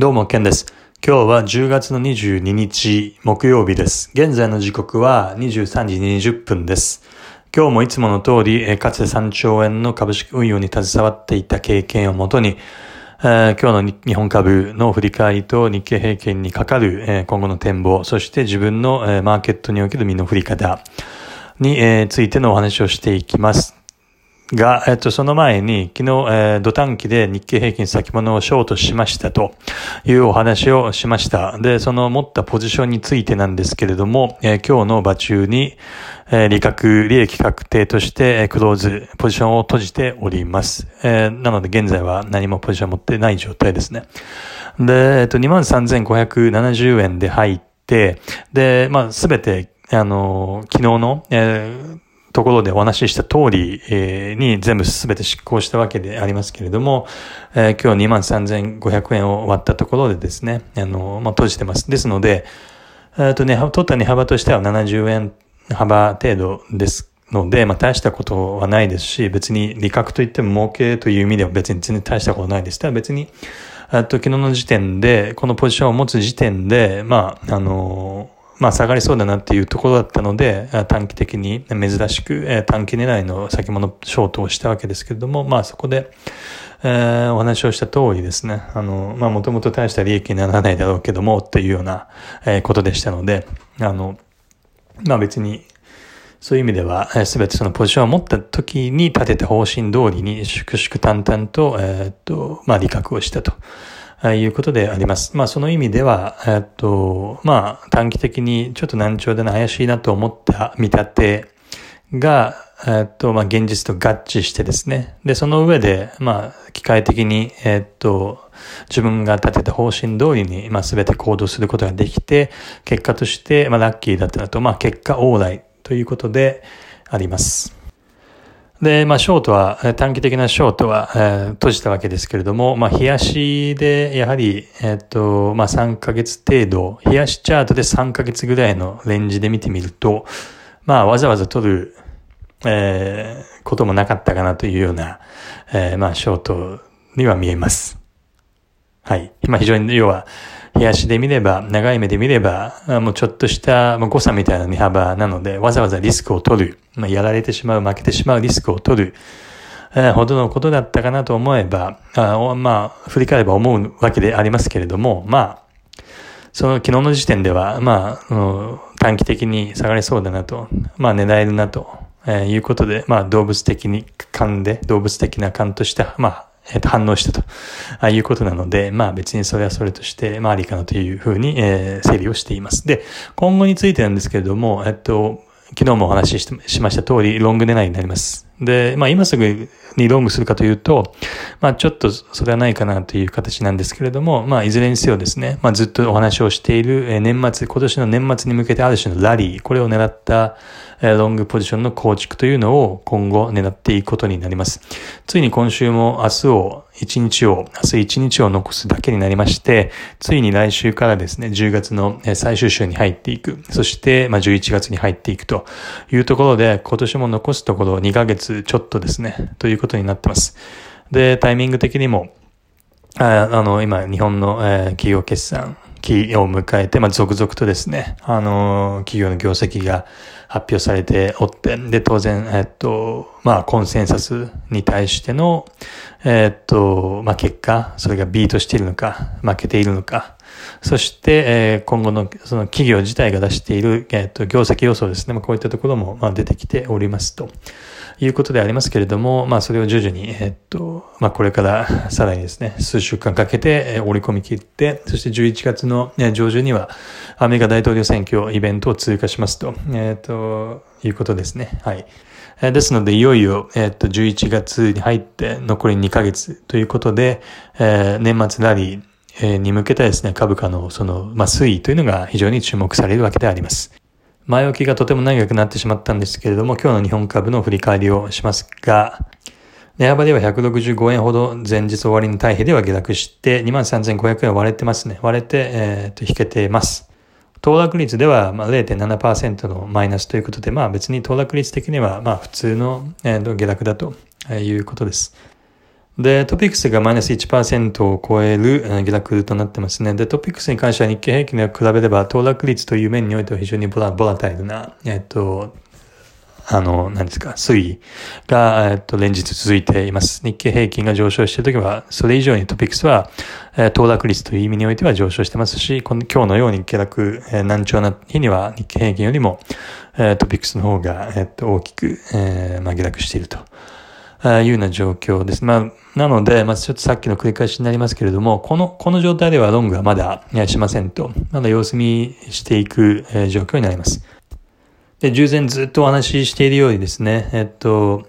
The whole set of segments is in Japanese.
どうも、ケンです。今日は10月の22日木曜日です。現在の時刻は23時20分です。今日もいつもの通り、かつて3兆円の株式運用に携わっていた経験をもとに、今日の日本株の振り返りと日経平均にかかる、今後の展望、そして自分の、マーケットにおける身の振り方に、ついてのお話をしていきます。が、えっと、その前に、昨日、えー、土短期で日経平均先物をショートしましたというお話をしました。で、その持ったポジションについてなんですけれども、えー、今日の場中に、えー、利確、利益確定として、えー、クローズ、ポジションを閉じております。えー、なので現在は何もポジション持ってない状態ですね。で、えっと、23,570円で入って、で、まあ、すべて、あの、昨日の、えーところでお話しした通り、え、に全部すべて執行したわけでありますけれども、え、今日23,500円を割ったところでですね、あの、まあ、閉じてます。ですので、えっ、とね、取った値幅としては70円幅程度ですので、まあ、大したことはないですし、別に利確といっても儲けという意味では別に全然大したことないです。ただ別に、えっと、昨日の時点で、このポジションを持つ時点で、まあ、あのまあ下がりそうだなっていうところだったので、短期的に珍しく短期狙いの先物ショートをしたわけですけれども、まあそこで、えー、お話をした通りですね、あの、まあもともと大した利益にならないだろうけども、っていうような、えことでしたので、あの、まあ別に、そういう意味では、すべてそのポジションを持った時に立てた方針通りに、粛々淡々と、えー、っと、まあ利確をしたと。いうことであります。まあその意味では、えっと、まあ短期的にちょっと難聴で怪しいなと思った見立てが、えっと、まあ現実と合致してですね。で、その上で、まあ機械的に、えっと、自分が立てた方針通りに、まあ全て行動することができて、結果として、まあラッキーだったのと、まあ結果往来ということであります。で、まあ、ショートは、短期的なショートは、えー、閉じたわけですけれども、まあ、冷やしで、やはり、えっ、と、まあ、3ヶ月程度、冷やしチャートで3ヶ月ぐらいのレンジで見てみると、まあ、わざわざ取る、えー、こともなかったかなというような、えー、まあ、ショートには見えます。はい。まあ、非常に、要は、冷やしで見れば、長い目で見れば、もうちょっとした誤差みたいな値幅なので、わざわざリスクを取る、まあ、やられてしまう、負けてしまうリスクを取る、えー、ほどのことだったかなと思えば、あまあ、振り返れば思うわけでありますけれども、まあ、その昨日の時点では、まあ、短期的に下がりそうだなと、まあ狙えるなと、えー、いうことで、まあ動物的に勘で、動物的な勘として、まあえっ、と、反応したとあいうことなので、まあ別にそれはそれとして、まあありかなというふうに、えー、整理をしています。で、今後についてなんですけれども、えっと、昨日もお話ししました通り、ロング狙いになります。で、まあ今すぐにロングするかというと、まあちょっとそれはないかなという形なんですけれども、まあいずれにせよですね、まあずっとお話をしている年末、今年の年末に向けてある種のラリー、これを狙ったロングポジションの構築というのを今後狙っていくことになります。ついに今週も明日を、1日を、明日1日を残すだけになりまして、ついに来週からですね、10月の最終週に入っていく。そして、まあ11月に入っていくというところで、今年も残すところ2ヶ月ちょっとですね、ということになってます。で、タイミング的にも、ああの、今、日本の、えー、企業決算期を迎えて、まあ、続々とですね、あの、企業の業績が発表されておって、で、当然、えっと、まあ、コンセンサスに対しての、えっと、まあ、結果、それがビートしているのか、負けているのか、そして、えー、今後のその企業自体が出している、えっと、業績予想ですね、まあ、こういったところも、まあ、出てきておりますと。いうことでありますけれども、まあそれを徐々に、えっと、まあこれからさらにですね、数週間かけてえ織り込み切って、そして11月の上旬にはアメリカ大統領選挙イベントを通過しますと、えっと、いうことですね。はい。ですので、いよいよ、えっと、11月に入って残り2ヶ月ということで、えー、年末ラリーに向けたですね、株価のその、まあ、推移というのが非常に注目されるわけであります。前置きがとても長くなってしまったんですけれども、今日の日本株の振り返りをしますが、値幅では165円ほど前日終わりの対比では下落して、23,500円割れてますね。割れて、えっ、と、引けてます。騰落率ではまあ0.7%のマイナスということで、まあ別に騰落率的にはまあ普通の、えー、下落だということです。で、トピックスがマイナス1%を超える下落となってますね。で、トピックスに関しては日経平均に比べれば、騰落率という面においては非常にボラボラタイルな、えっと、あの、何ですか、推移が、えっと、連日続いています。日経平均が上昇しているときは、それ以上にトピックスは、え、騰落率という意味においては上昇してますし、この今日のように下落、え、難聴な日には日経平均よりも、え、トピックスの方が、えっと、大きく、えー、まあ、下落していると。あいうような状況です。まあ、なので、まあ、ちょっとさっきの繰り返しになりますけれども、この、この状態ではロングはまだしませんと、まだ様子見していく、え、状況になります。で、従前ずっとお話ししているようにですね、えっと、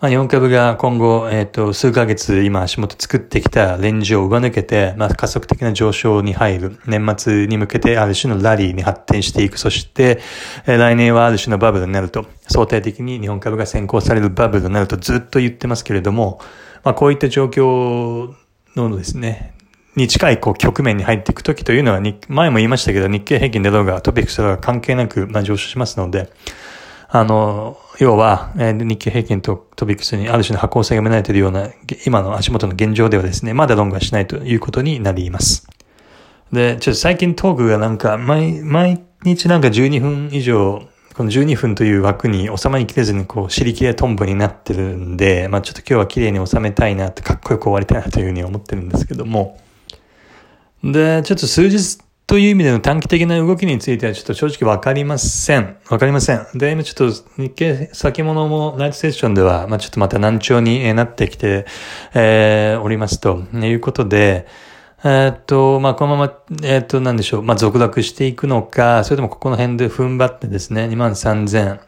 まあ、日本株が今後、えっ、と、数ヶ月今足元作ってきたレンジを上抜けて、まあ、加速的な上昇に入る。年末に向けてある種のラリーに発展していく。そして、えー、来年はある種のバブルになると、相対的に日本株が先行されるバブルになるとずっと言ってますけれども、まあ、こういった状況のですね、に近いこう局面に入っていくときというのは、前も言いましたけど、日経平均でどうがトピックスが関係なく、まあ、上昇しますので、あの、要は、え、日経平均とトピックスにある種の箱を狭められているような、今の足元の現状ではですね、まだロングはしないということになります。で、ちょっと最近トークがなんか、毎、毎日なんか12分以上、この12分という枠に収まりきれずにこう、尻切れトンボになってるんで、まあちょっと今日は綺麗に収めたいなって、かっこよく終わりたいなというふうに思ってるんですけども。で、ちょっと数日という意味での短期的な動きについてはちょっと正直わかりません。わかりません。で、今ちょっと日経先物もナイトセッションでは、まあちょっとまた難聴になってきて、えー、おりますということで、え、っと、まあ、このまま、えー、っと、なんでしょう。まあ、続落していくのか、それともここの辺で踏ん張ってですね、2万3000、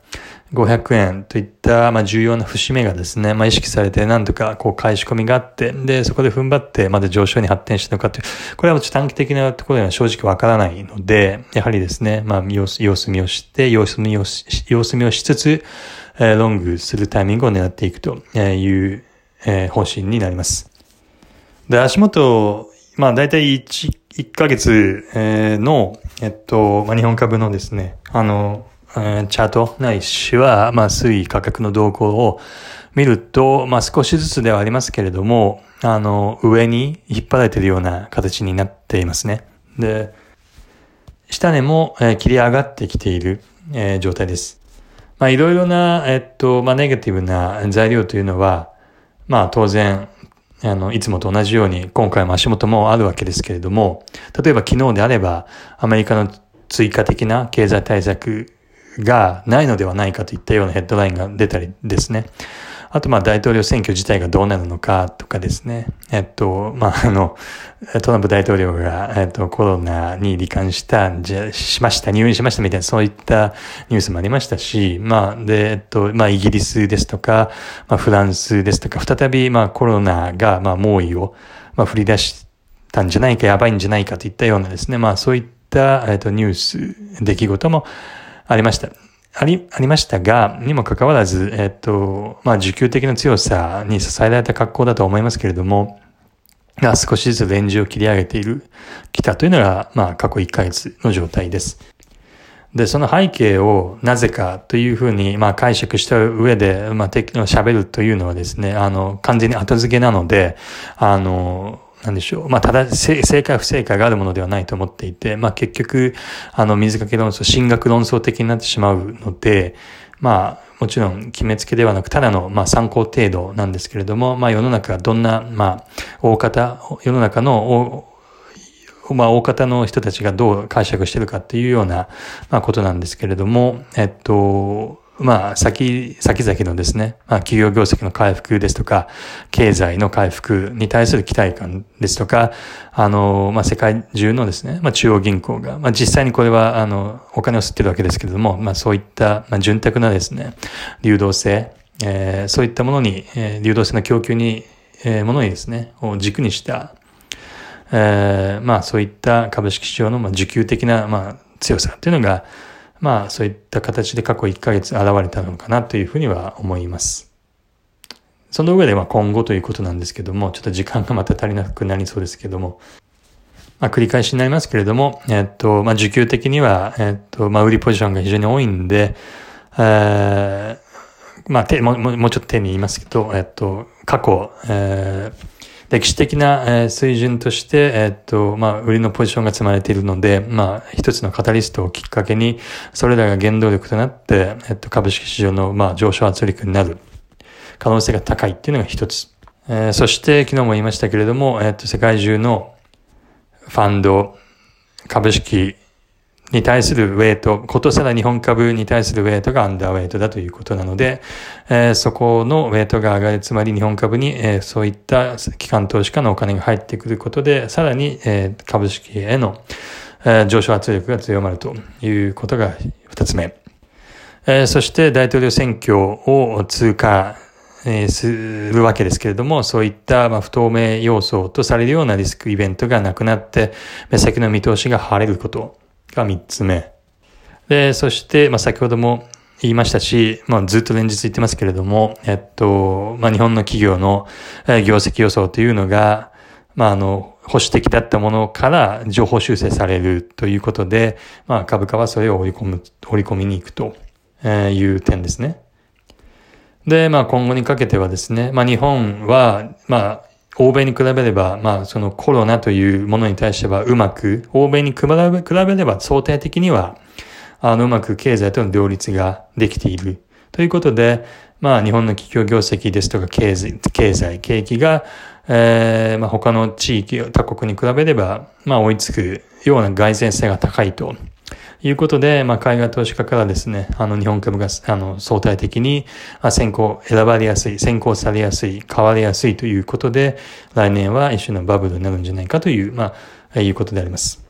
500円といった、まあ、重要な節目がですね、まあ、意識されて、なんとか、こう、返し込みがあって、で、そこで踏ん張って、まだ上昇に発展したのかという、これはちょっと短期的なところでは正直わからないので、やはりですね、まあ、様子、様子見をして、様子見をし、様子見をしつつ、えー、ロングするタイミングを狙っていくという、えー、方針になります。で、足元、まあ、だいたい1、1ヶ月、えー、の、えっと、まあ、日本株のですね、あの、チャートないしは、まあ、推移価格の動向を見ると、まあ、少しずつではありますけれども、あの、上に引っ張られているような形になっていますね。で、下根も、えー、切り上がってきている、えー、状態です。まあ、いろいろな、えっと、まあ、ネガティブな材料というのは、まあ、当然、あの、いつもと同じように、今回も足元もあるわけですけれども、例えば昨日であれば、アメリカの追加的な経済対策がないのではないかといったようなヘッドラインが出たりですね。あと、まあ、大統領選挙自体がどうなるのかとかですね。えっと、まあ、あの、トランプ大統領が、えっと、コロナに罹患した、じゃ、しました、入院しましたみたいな、そういったニュースもありましたし、まあ、で、えっと、まあ、イギリスですとか、まあ、フランスですとか、再び、まあ、コロナが、まあ、猛威を、まあ、振り出したんじゃないか、やばいんじゃないかといったようなですね、まあ、そういった、えっと、ニュース、出来事も、ありました。あり、ありましたが、にもかかわらず、えっと、まあ、需給的な強さに支えられた格好だと思いますけれども、が少しずつレンジを切り上げている、来たというのが、まあ、過去1ヶ月の状態です。で、その背景をなぜかというふうに、まあ、解釈した上で、まあ、喋るというのはですね、あの、完全に後付けなので、あの、なんでしょう。まあ、ただ、正解不正解があるものではないと思っていて、まあ、結局、あの、水かけ論争、進学論争的になってしまうので、まあ、もちろん決めつけではなく、ただの、まあ、参考程度なんですけれども、まあ、世の中どんな、まあ、大方、世の中の、まあ、大方の人たちがどう解釈してるかっていうような、まあ、ことなんですけれども、えっと、まあ、先、先々のですね、まあ、企業業績の回復ですとか、経済の回復に対する期待感ですとか、あの、まあ、世界中のですね、まあ、中央銀行が、まあ、実際にこれは、あの、お金を吸ってるわけですけれども、まあ、そういった、まあ、潤沢なですね、流動性、えー、そういったものに、えー、流動性の供給に、えー、ものにですね、を軸にした、えー、まあ、そういった株式市場の、まあ、需給的な、まあ、強さというのが、まあそういった形で過去1ヶ月現れたのかなというふうには思います。その上でま今後ということなんですけども、ちょっと時間がまた足りなくなりそうですけども、まあ繰り返しになりますけれども、えっと、まあ需給的には、えっと、まあ売りポジションが非常に多いんで、えー、まあ、もももうちょっと手に言いますけど、えっと、過去、えー、歴史的な水準として、えっと、まあ、売りのポジションが積まれているので、まあ、一つのカタリストをきっかけに、それらが原動力となって、えっと、株式市場の、まあ、上昇圧力になる可能性が高いっていうのが一つ。えー、そして、昨日も言いましたけれども、えっと、世界中のファンド、株式に対するウェイト、ことさら日本株に対するウェイトがアンダーウェイトだということなので、えー、そこのウェイトが上がる、つまり日本株に、えー、そういった機関投資家のお金が入ってくることで、さらに、えー、株式への、えー、上昇圧力が強まるということが二つ目。えー、そして大統領選挙を通過え、するわけですけれども、そういったま不透明要素とされるようなリスクイベントがなくなって、目先の見通しが晴れることが三つ目。で、そして、まあ先ほども言いましたし、まあずっと連日言ってますけれども、えっと、まあ日本の企業の業績予想というのが、まああの、保守的だったものから情報修正されるということで、まあ株価はそれを織り込む、織り込みに行くという点ですね。で、まあ今後にかけてはですね、まあ日本は、まあ欧米に比べれば、まあそのコロナというものに対してはうまく、欧米に比べれば相対的には、あのうまく経済との両立ができている。ということで、まあ日本の企業業績ですとか経済、経済、景気が、えー、まあ他の地域、他国に比べれば、まあ追いつくような蓋然性が高いということで、まあ、海外投資家からですね、あの、日本株が、あの、相対的に、先行、選ばれやすい、先行されやすい、買われやすいということで、来年は一種のバブルになるんじゃないかという、まあ、いうことであります。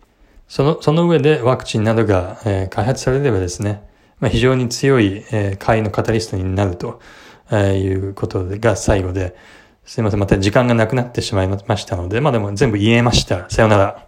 その、その上でワクチンなどが、えー、開発されればですね、まあ、非常に強い、えー、買いのカタリストになると、えー、いうことが最後で、すいません、また時間がなくなってしまいましたので、まあでも全部言えました。さよなら。